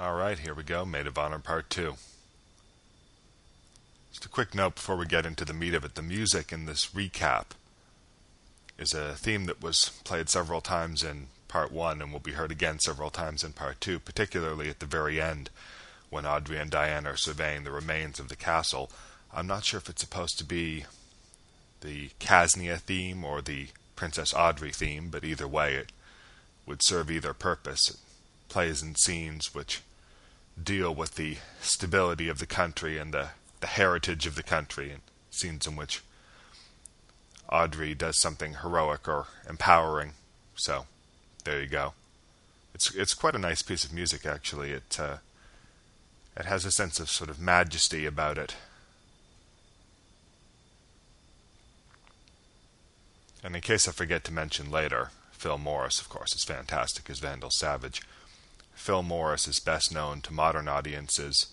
All right, here we go. Maid of Honor Part 2. Just a quick note before we get into the meat of it. The music in this recap is a theme that was played several times in Part 1 and will be heard again several times in Part 2, particularly at the very end when Audrey and Diane are surveying the remains of the castle. I'm not sure if it's supposed to be the Kasnia theme or the Princess Audrey theme, but either way it would serve either purpose. It plays in scenes which deal with the stability of the country and the, the heritage of the country, and scenes in which Audrey does something heroic or empowering. So, there you go. It's it's quite a nice piece of music, actually. It uh, it has a sense of sort of majesty about it. And in case I forget to mention later, Phil Morris, of course, is fantastic as Vandal Savage. Phil Morris is best known to modern audiences,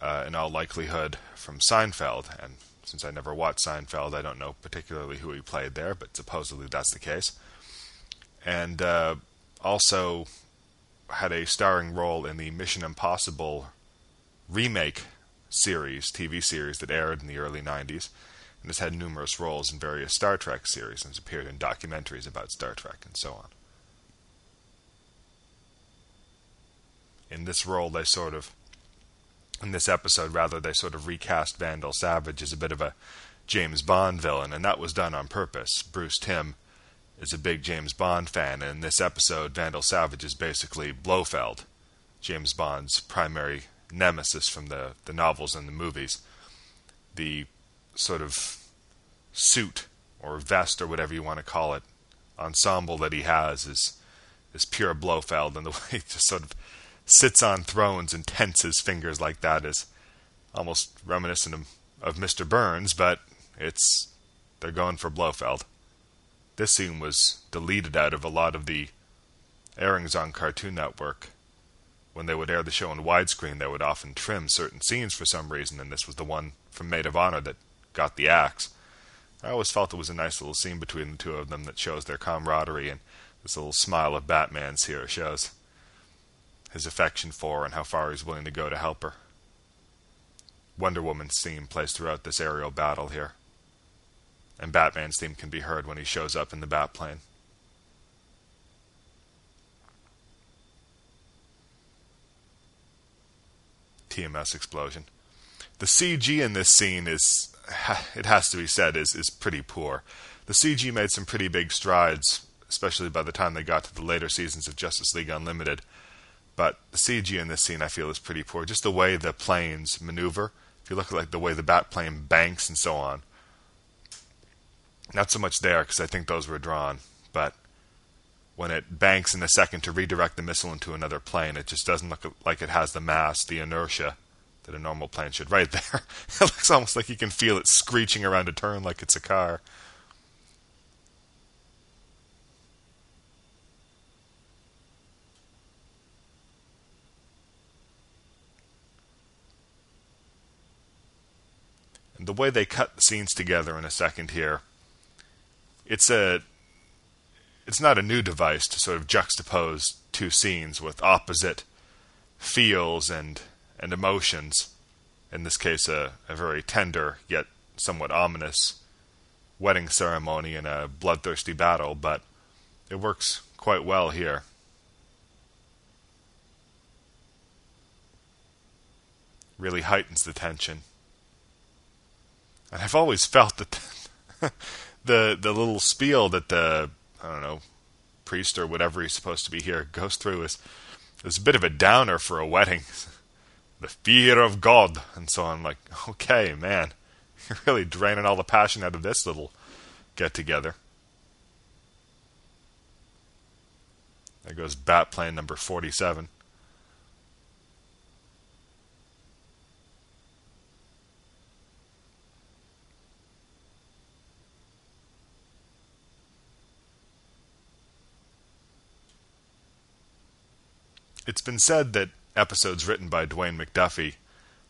uh, in all likelihood, from Seinfeld. And since I never watched Seinfeld, I don't know particularly who he played there, but supposedly that's the case. And uh, also had a starring role in the Mission Impossible remake series, TV series that aired in the early 90s, and has had numerous roles in various Star Trek series and has appeared in documentaries about Star Trek and so on. In this role they sort of in this episode rather they sort of recast Vandal Savage as a bit of a James Bond villain and that was done on purpose. Bruce Timm is a big James Bond fan and in this episode Vandal Savage is basically Blofeld, James Bond's primary nemesis from the the novels and the movies. The sort of suit or vest or whatever you want to call it ensemble that he has is is pure Blofeld and the way just sort of sits on thrones and tenses fingers like that is almost reminiscent of, of Mr. Burns, but it's they're going for Blofeld. This scene was deleted out of a lot of the airings on Cartoon Network. When they would air the show in widescreen, they would often trim certain scenes for some reason, and this was the one from Maid of Honor that got the axe. I always felt it was a nice little scene between the two of them that shows their camaraderie, and this little smile of Batman's here shows his affection for and how far he's willing to go to help her. Wonder Woman's theme plays throughout this aerial battle here. And Batman's theme can be heard when he shows up in the Batplane. TMS explosion. The CG in this scene is, it has to be said, is, is pretty poor. The CG made some pretty big strides, especially by the time they got to the later seasons of Justice League Unlimited. But the CG in this scene I feel is pretty poor. Just the way the planes maneuver. If you look at like the way the bat plane banks and so on. Not so much there because I think those were drawn, but when it banks in a second to redirect the missile into another plane, it just doesn't look like it has the mass, the inertia that a normal plane should. Right there, it looks almost like you can feel it screeching around a turn like it's a car. The way they cut the scenes together in a second here, it's a it's not a new device to sort of juxtapose two scenes with opposite feels and and emotions. In this case, a, a very tender yet somewhat ominous wedding ceremony and a bloodthirsty battle, but it works quite well here. Really heightens the tension. And I've always felt that the the little spiel that the I don't know priest or whatever he's supposed to be here goes through is is a bit of a downer for a wedding. the fear of God and so on. Like, okay, man, you're really draining all the passion out of this little get together. There goes bat plane number forty-seven. It's been said that episodes written by Dwayne McDuffie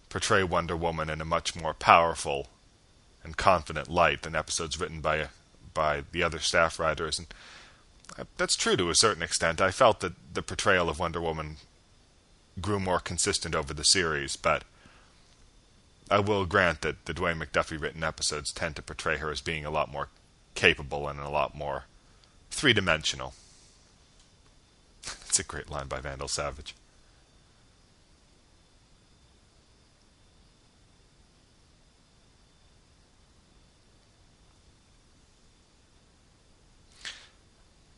portray Wonder Woman in a much more powerful and confident light than episodes written by by the other staff writers, and that's true to a certain extent. I felt that the portrayal of Wonder Woman grew more consistent over the series, but I will grant that the Dwayne McDuffie written episodes tend to portray her as being a lot more capable and a lot more three dimensional. That's a great line by Vandal Savage.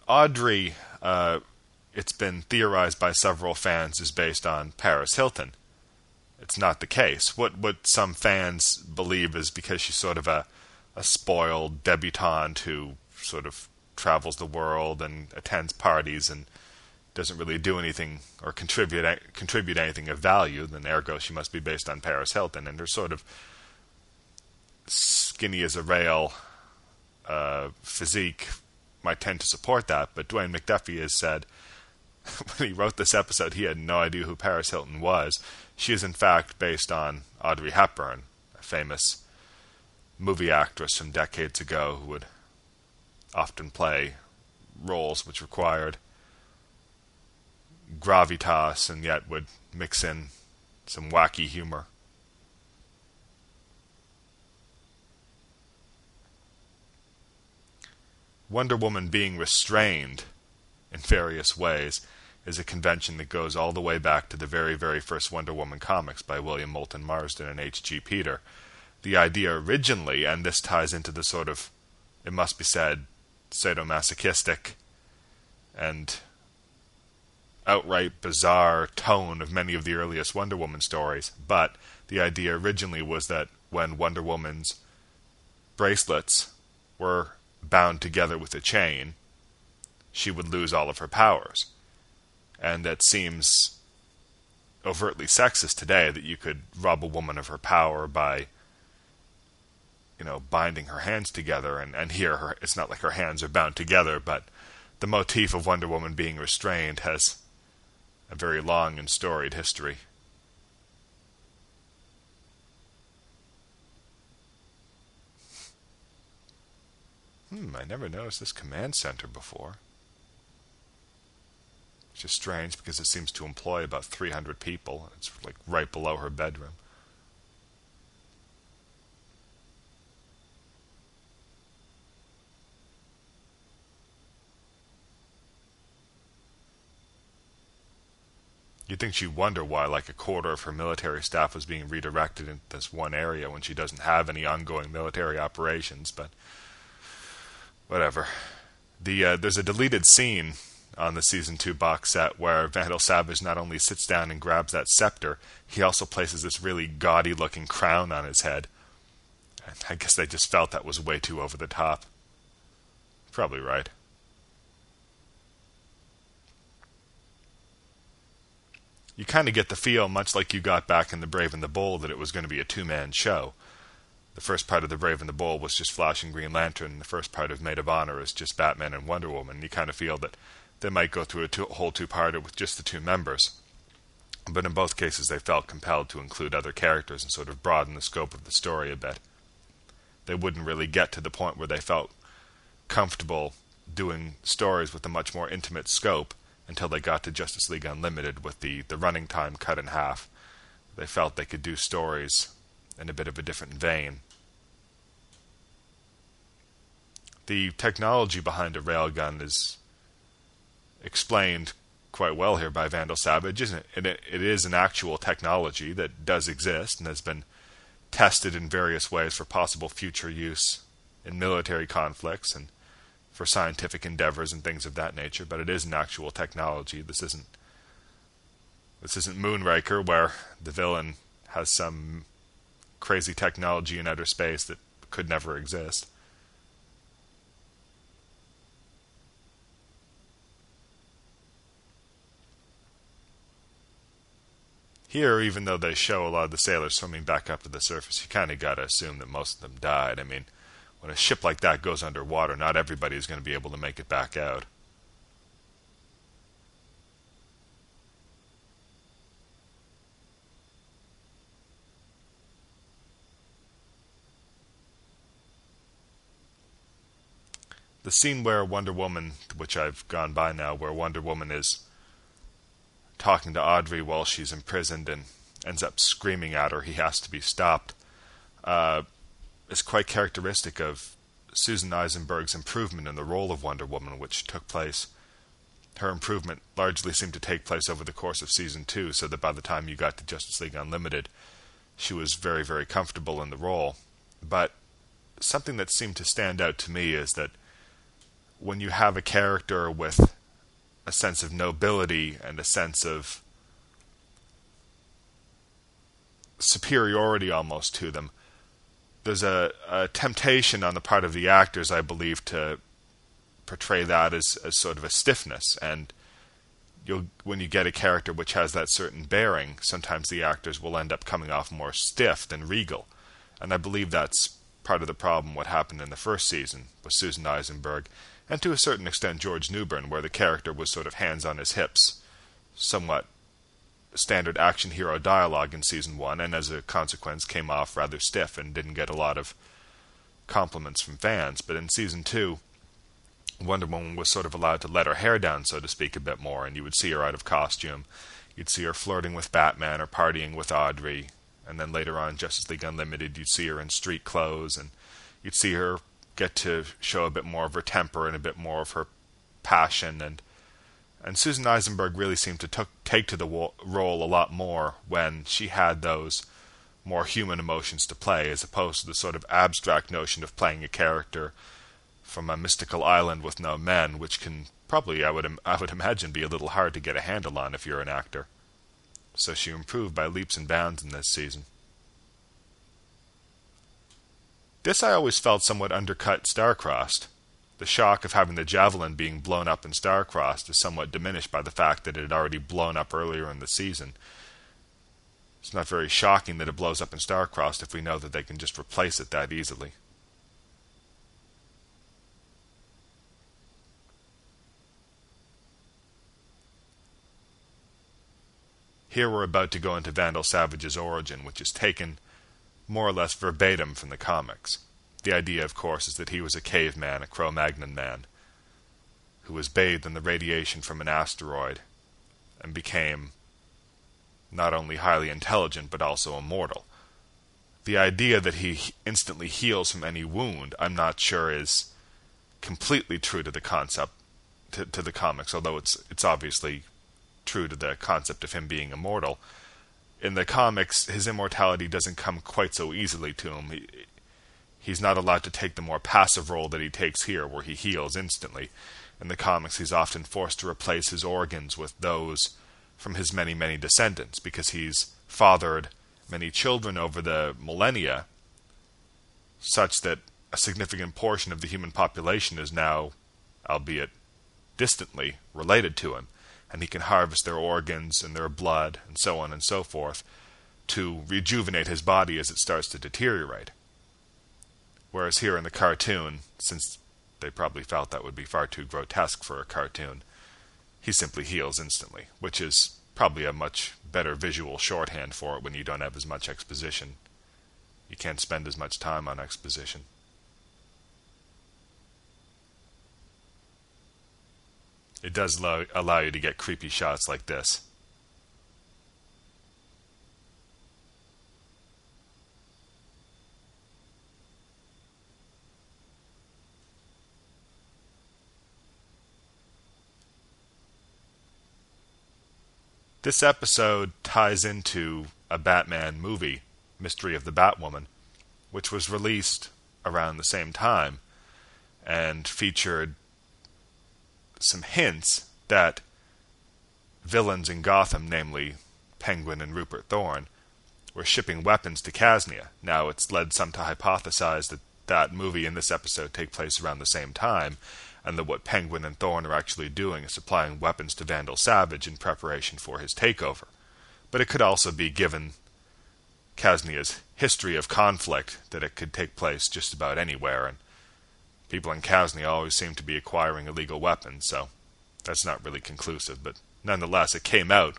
Audrey, uh, it's been theorized by several fans, is based on Paris Hilton. It's not the case. What what some fans believe is because she's sort of a a spoiled debutante who sort of travels the world and attends parties and doesn't really do anything or contribute contribute anything of value, then ergo she must be based on Paris Hilton, and her sort of skinny as a rail uh, physique might tend to support that. But Dwayne McDuffie has said when he wrote this episode, he had no idea who Paris Hilton was. She is in fact based on Audrey Hepburn, a famous movie actress from decades ago who would often play roles which required gravitas and yet would mix in some wacky humor. Wonder Woman being restrained in various ways is a convention that goes all the way back to the very, very first Wonder Woman comics by William Moulton Marston and H.G. Peter. The idea originally, and this ties into the sort of, it must be said, sadomasochistic and outright bizarre tone of many of the earliest Wonder Woman stories, but the idea originally was that when Wonder Woman's bracelets were bound together with a chain, she would lose all of her powers. And that seems overtly sexist today that you could rob a woman of her power by you know binding her hands together and and here her it's not like her hands are bound together but the motif of Wonder Woman being restrained has a very long and storied history. Hmm, I never noticed this command center before. It's just strange because it seems to employ about 300 people. It's like right below her bedroom. You'd think she'd wonder why, like, a quarter of her military staff was being redirected into this one area when she doesn't have any ongoing military operations, but whatever. The uh, there's a deleted scene on the season two box set where Vandal Savage not only sits down and grabs that scepter, he also places this really gaudy looking crown on his head. I guess they just felt that was way too over the top. Probably right. You kind of get the feel, much like you got back in The Brave and the Bold, that it was going to be a two man show. The first part of The Brave and the Bold was just Flash and Green Lantern, and the first part of Maid of Honor is just Batman and Wonder Woman. You kind of feel that they might go through a two, whole two-parter with just the two members. But in both cases, they felt compelled to include other characters and sort of broaden the scope of the story a bit. They wouldn't really get to the point where they felt comfortable doing stories with a much more intimate scope until they got to Justice League Unlimited with the, the running time cut in half. They felt they could do stories in a bit of a different vein. The technology behind a railgun is explained quite well here by Vandal Savage, isn't it? It, it is an actual technology that does exist and has been tested in various ways for possible future use in military conflicts and for scientific endeavors and things of that nature. But it is an actual technology. This isn't this isn't Moonraker, where the villain has some crazy technology in outer space that could never exist. Here, even though they show a lot of the sailors swimming back up to the surface, you kind of got to assume that most of them died. I mean, when a ship like that goes underwater, not everybody is going to be able to make it back out. the scene where Wonder Woman, which I've gone by now, where Wonder Woman is talking to Audrey while she's imprisoned and ends up screaming at her he has to be stopped uh, is quite characteristic of Susan Eisenberg's improvement in the role of Wonder Woman, which took place. Her improvement largely seemed to take place over the course of season two, so that by the time you got to Justice League Unlimited, she was very, very comfortable in the role. But something that seemed to stand out to me is that when you have a character with a sense of nobility and a sense of superiority almost to them, there's a, a, temptation on the part of the actors, I believe, to portray that as, as sort of a stiffness. And when you get a character which has that certain bearing, sometimes the actors will end up coming off more stiff than regal. And I believe that's part of the problem what happened in the first season with Susan Eisenberg, and to a certain extent George Newbern, where the character was sort of hands on his hips, somewhat standard action hero dialogue in season one, and as a consequence came off rather stiff and didn't get a lot of compliments from fans. But in season two, Wonder Woman was sort of allowed to let her hair down, so to speak, a bit more, and you would see her out of costume. You'd see her flirting with Batman or partying with Audrey, and then later on, Justice League Unlimited, you'd see her in street clothes, and you'd see her get to show a bit more of her temper and a bit more of her passion and and Susan Eisenberg really seemed to t- take to the wo- role a lot more when she had those more human emotions to play, as opposed to the sort of abstract notion of playing a character from a mystical island with no men, which can probably, I would, Im- I would imagine, be a little hard to get a handle on if you're an actor. So she improved by leaps and bounds in this season. This I always felt somewhat undercut Starcrossed. The shock of having the javelin being blown up in Starcrossed is somewhat diminished by the fact that it had already blown up earlier in the season. It's not very shocking that it blows up in Starcrossed if we know that they can just replace it that easily. Here we're about to go into Vandal Savage's origin, which is taken more or less verbatim from the comics. The idea, of course, is that he was a caveman, a Cro Magnon man, who was bathed in the radiation from an asteroid and became not only highly intelligent but also immortal. The idea that he instantly heals from any wound, I'm not sure is completely true to the concept to, to the comics, although it's it's obviously true to the concept of him being immortal. In the comics, his immortality doesn't come quite so easily to him. He's not allowed to take the more passive role that he takes here, where he heals instantly. In the comics, he's often forced to replace his organs with those from his many, many descendants, because he's fathered many children over the millennia, such that a significant portion of the human population is now, albeit distantly, related to him, and he can harvest their organs and their blood and so on and so forth to rejuvenate his body as it starts to deteriorate. Whereas here in the cartoon, since they probably felt that would be far too grotesque for a cartoon, he simply heals instantly, which is probably a much better visual shorthand for it when you don't have as much exposition. You can't spend as much time on exposition. It does allow, allow you to get creepy shots like this. This episode ties into a Batman movie, Mystery of the Batwoman, which was released around the same time and featured some hints that villains in Gotham, namely Penguin and Rupert Thorne, were shipping weapons to Kasnia. Now, it's led some to hypothesize that that movie and this episode take place around the same time, and that what Penguin and Thorne are actually doing is supplying weapons to Vandal Savage in preparation for his takeover. But it could also be given Kasnia's history of conflict that it could take place just about anywhere, and people in Kasnia always seem to be acquiring illegal weapons, so that's not really conclusive, but nonetheless, it came out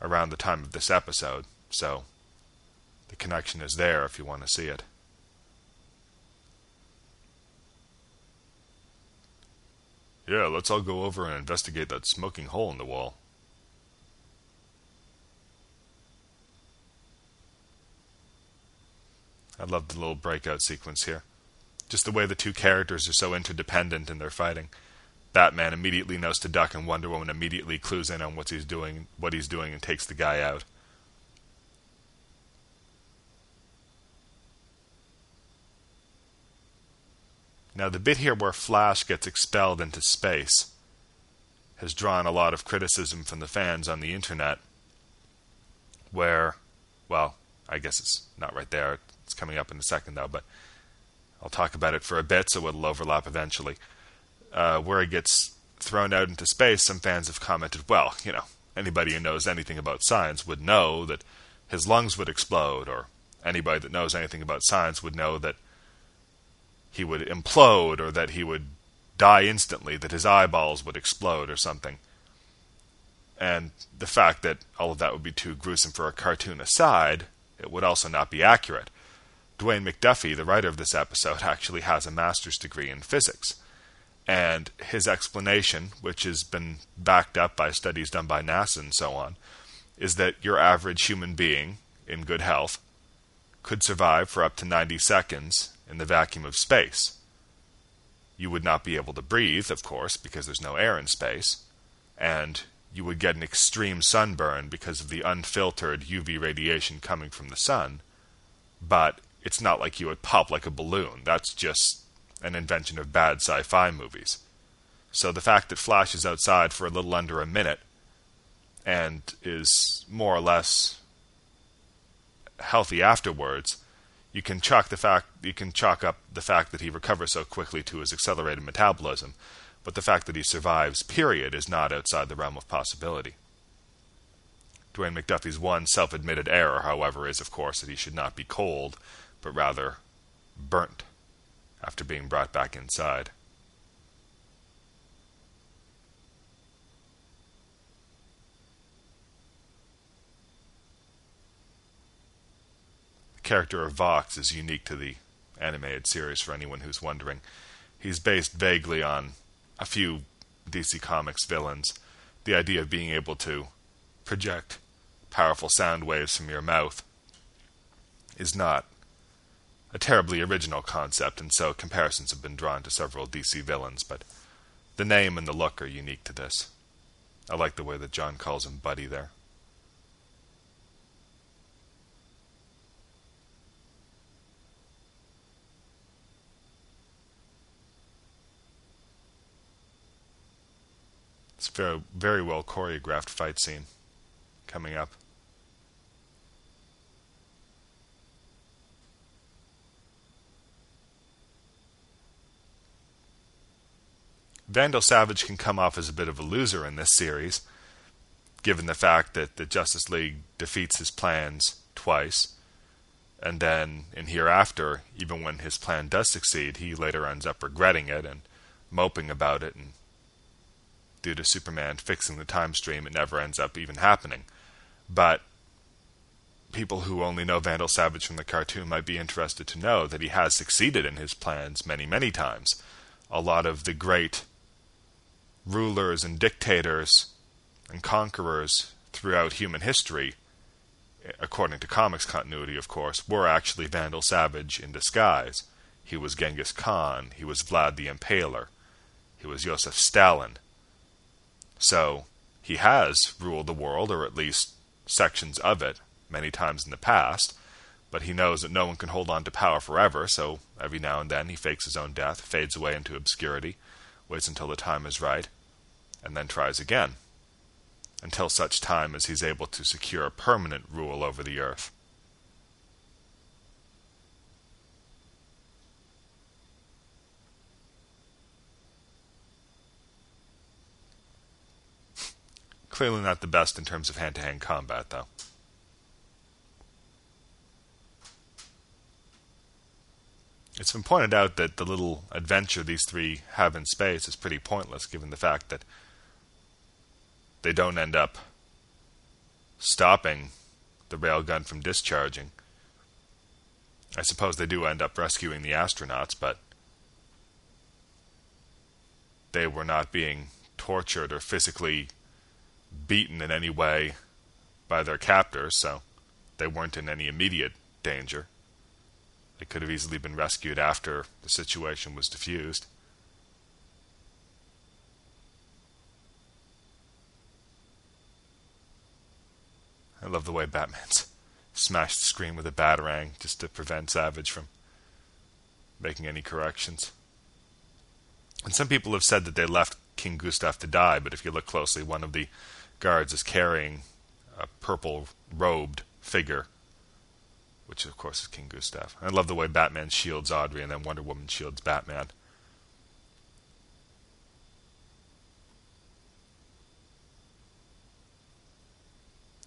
around the time of this episode, so the connection is there if you want to see it. Yeah, let's all go over and investigate that smoking hole in the wall. I love the little breakout sequence here. Just the way the two characters are so interdependent in their fighting. Batman immediately knows to duck, and Wonder Woman immediately clues in on what he's doing, what he's doing, and takes the guy out. Now, the bit here where Flash gets expelled into space has drawn a lot of criticism from the fans on the internet. Where, well, I guess it's not right there. It's coming up in a second, though, but I'll talk about it for a bit so it'll overlap eventually. Uh, where he gets thrown out into space, some fans have commented, well, you know, anybody who knows anything about science would know that his lungs would explode, or anybody that knows anything about science would know that he would implode, or that he would die instantly, that his eyeballs would explode, or something. And the fact that all of that would be too gruesome for a cartoon aside, it would also not be accurate. Dwayne McDuffie, the writer of this episode, actually has a master's degree in physics. And his explanation, which has been backed up by studies done by NASA and so on, is that your average human being in good health could survive for up to 90 seconds in the vacuum of space. You would not be able to breathe, of course, because there's no air in space, and you would get an extreme sunburn because of the unfiltered UV radiation coming from the sun, but it's not like you would pop like a balloon. That's just an invention of bad sci fi movies. So the fact that Flash is outside for a little under a minute and is more or less healthy afterwards, you can chalk the fact you can chalk up the fact that he recovers so quickly to his accelerated metabolism, but the fact that he survives, period, is not outside the realm of possibility. Dwayne McDuffie's one self admitted error, however, is of course that he should not be cold, but rather burnt after being brought back inside. Character of Vox is unique to the animated series for anyone who's wondering. He's based vaguely on a few DC Comics villains. The idea of being able to project powerful sound waves from your mouth is not a terribly original concept, and so comparisons have been drawn to several DC villains, but the name and the look are unique to this. I like the way that John calls him Buddy there. It's very very well choreographed fight scene coming up. Vandal Savage can come off as a bit of a loser in this series, given the fact that the Justice League defeats his plans twice. And then in Hereafter, even when his plan does succeed, he later ends up regretting it and moping about it. And due to Superman fixing the time stream, it never ends up even happening. But people who only know Vandal Savage from the cartoon might be interested to know that he has succeeded in his plans many, many times. A lot of the great rulers and dictators and conquerors throughout human history, according to comics continuity, of course, were actually Vandal Savage in disguise. He was Genghis Khan. He was Vlad the Impaler. He was Joseph Stalin. So he has ruled the world, or at least sections of it, many times in the past. But he knows that no one can hold on to power forever, so every now and then he fakes his own death, fades away into obscurity, waits until the time is right, and then tries again, until such time as he's able to secure a permanent rule over the earth. Clearly not the best in terms of hand to hand combat, though. It's been pointed out that the little adventure these three have in space is pretty pointless, given the fact that they don't end up stopping the railgun from discharging. I suppose they do end up rescuing the astronauts, but they were not being tortured or physically beaten in any way by their captors, so they weren't in any immediate danger. They could have easily been rescued after the situation was diffused. I love the way Batman's smashed the screen with a batarang just to prevent Savage from making any corrections. And some people have said that they left King Gustav to die, but if you look closely, one of the guards is carrying a purple robed figure, which of course is King Gustav. I love the way Batman shields Audrey and then Wonder Woman shields Batman.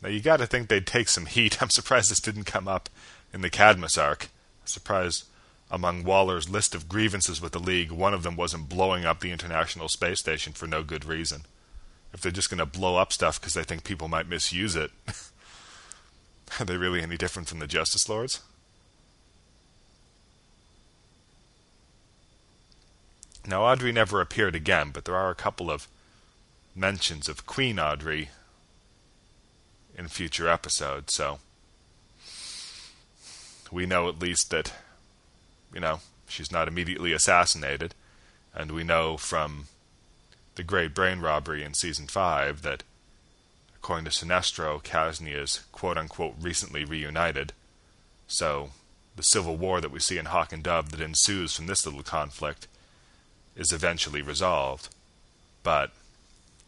Now you got to think they'd take some heat. I'm surprised this didn't come up in the Cadmus arc. I'm surprised among Waller's list of grievances with the League, one of them wasn't blowing up the International Space Station for no good reason. If they're just going to blow up stuff because they think people might misuse it, are they really any different from the Justice Lords? Now, Audrey never appeared again, but there are a couple of mentions of Queen Audrey in future episodes, so we know at least that, you know, she's not immediately assassinated, and we know from the great brain robbery in season 5 that, according to Sinestro, Kasnia is quote unquote recently reunited, so the civil war that we see in Hawk and Dove that ensues from this little conflict is eventually resolved. But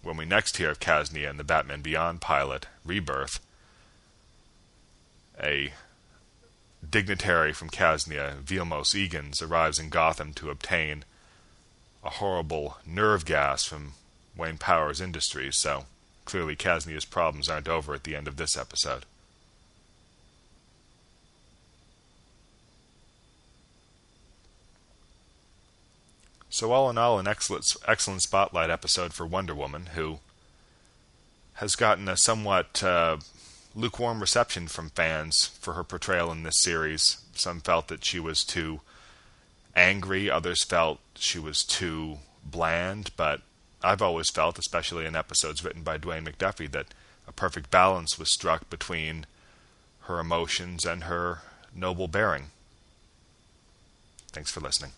when we next hear of Kasnia and the Batman Beyond pilot, Rebirth, a dignitary from Kasnia, Vilmos Egan's, arrives in Gotham to obtain a horrible nerve gas from Wayne Powers Industries, so clearly Kasnia's problems aren't over at the end of this episode. So all in all, an excellent, excellent spotlight episode for Wonder Woman, who has gotten a somewhat uh, lukewarm reception from fans for her portrayal in this series. Some felt that she was too angry, others felt she was too bland, but I've always felt, especially in episodes written by Dwayne McDuffie, that a perfect balance was struck between her emotions and her noble bearing. Thanks for listening.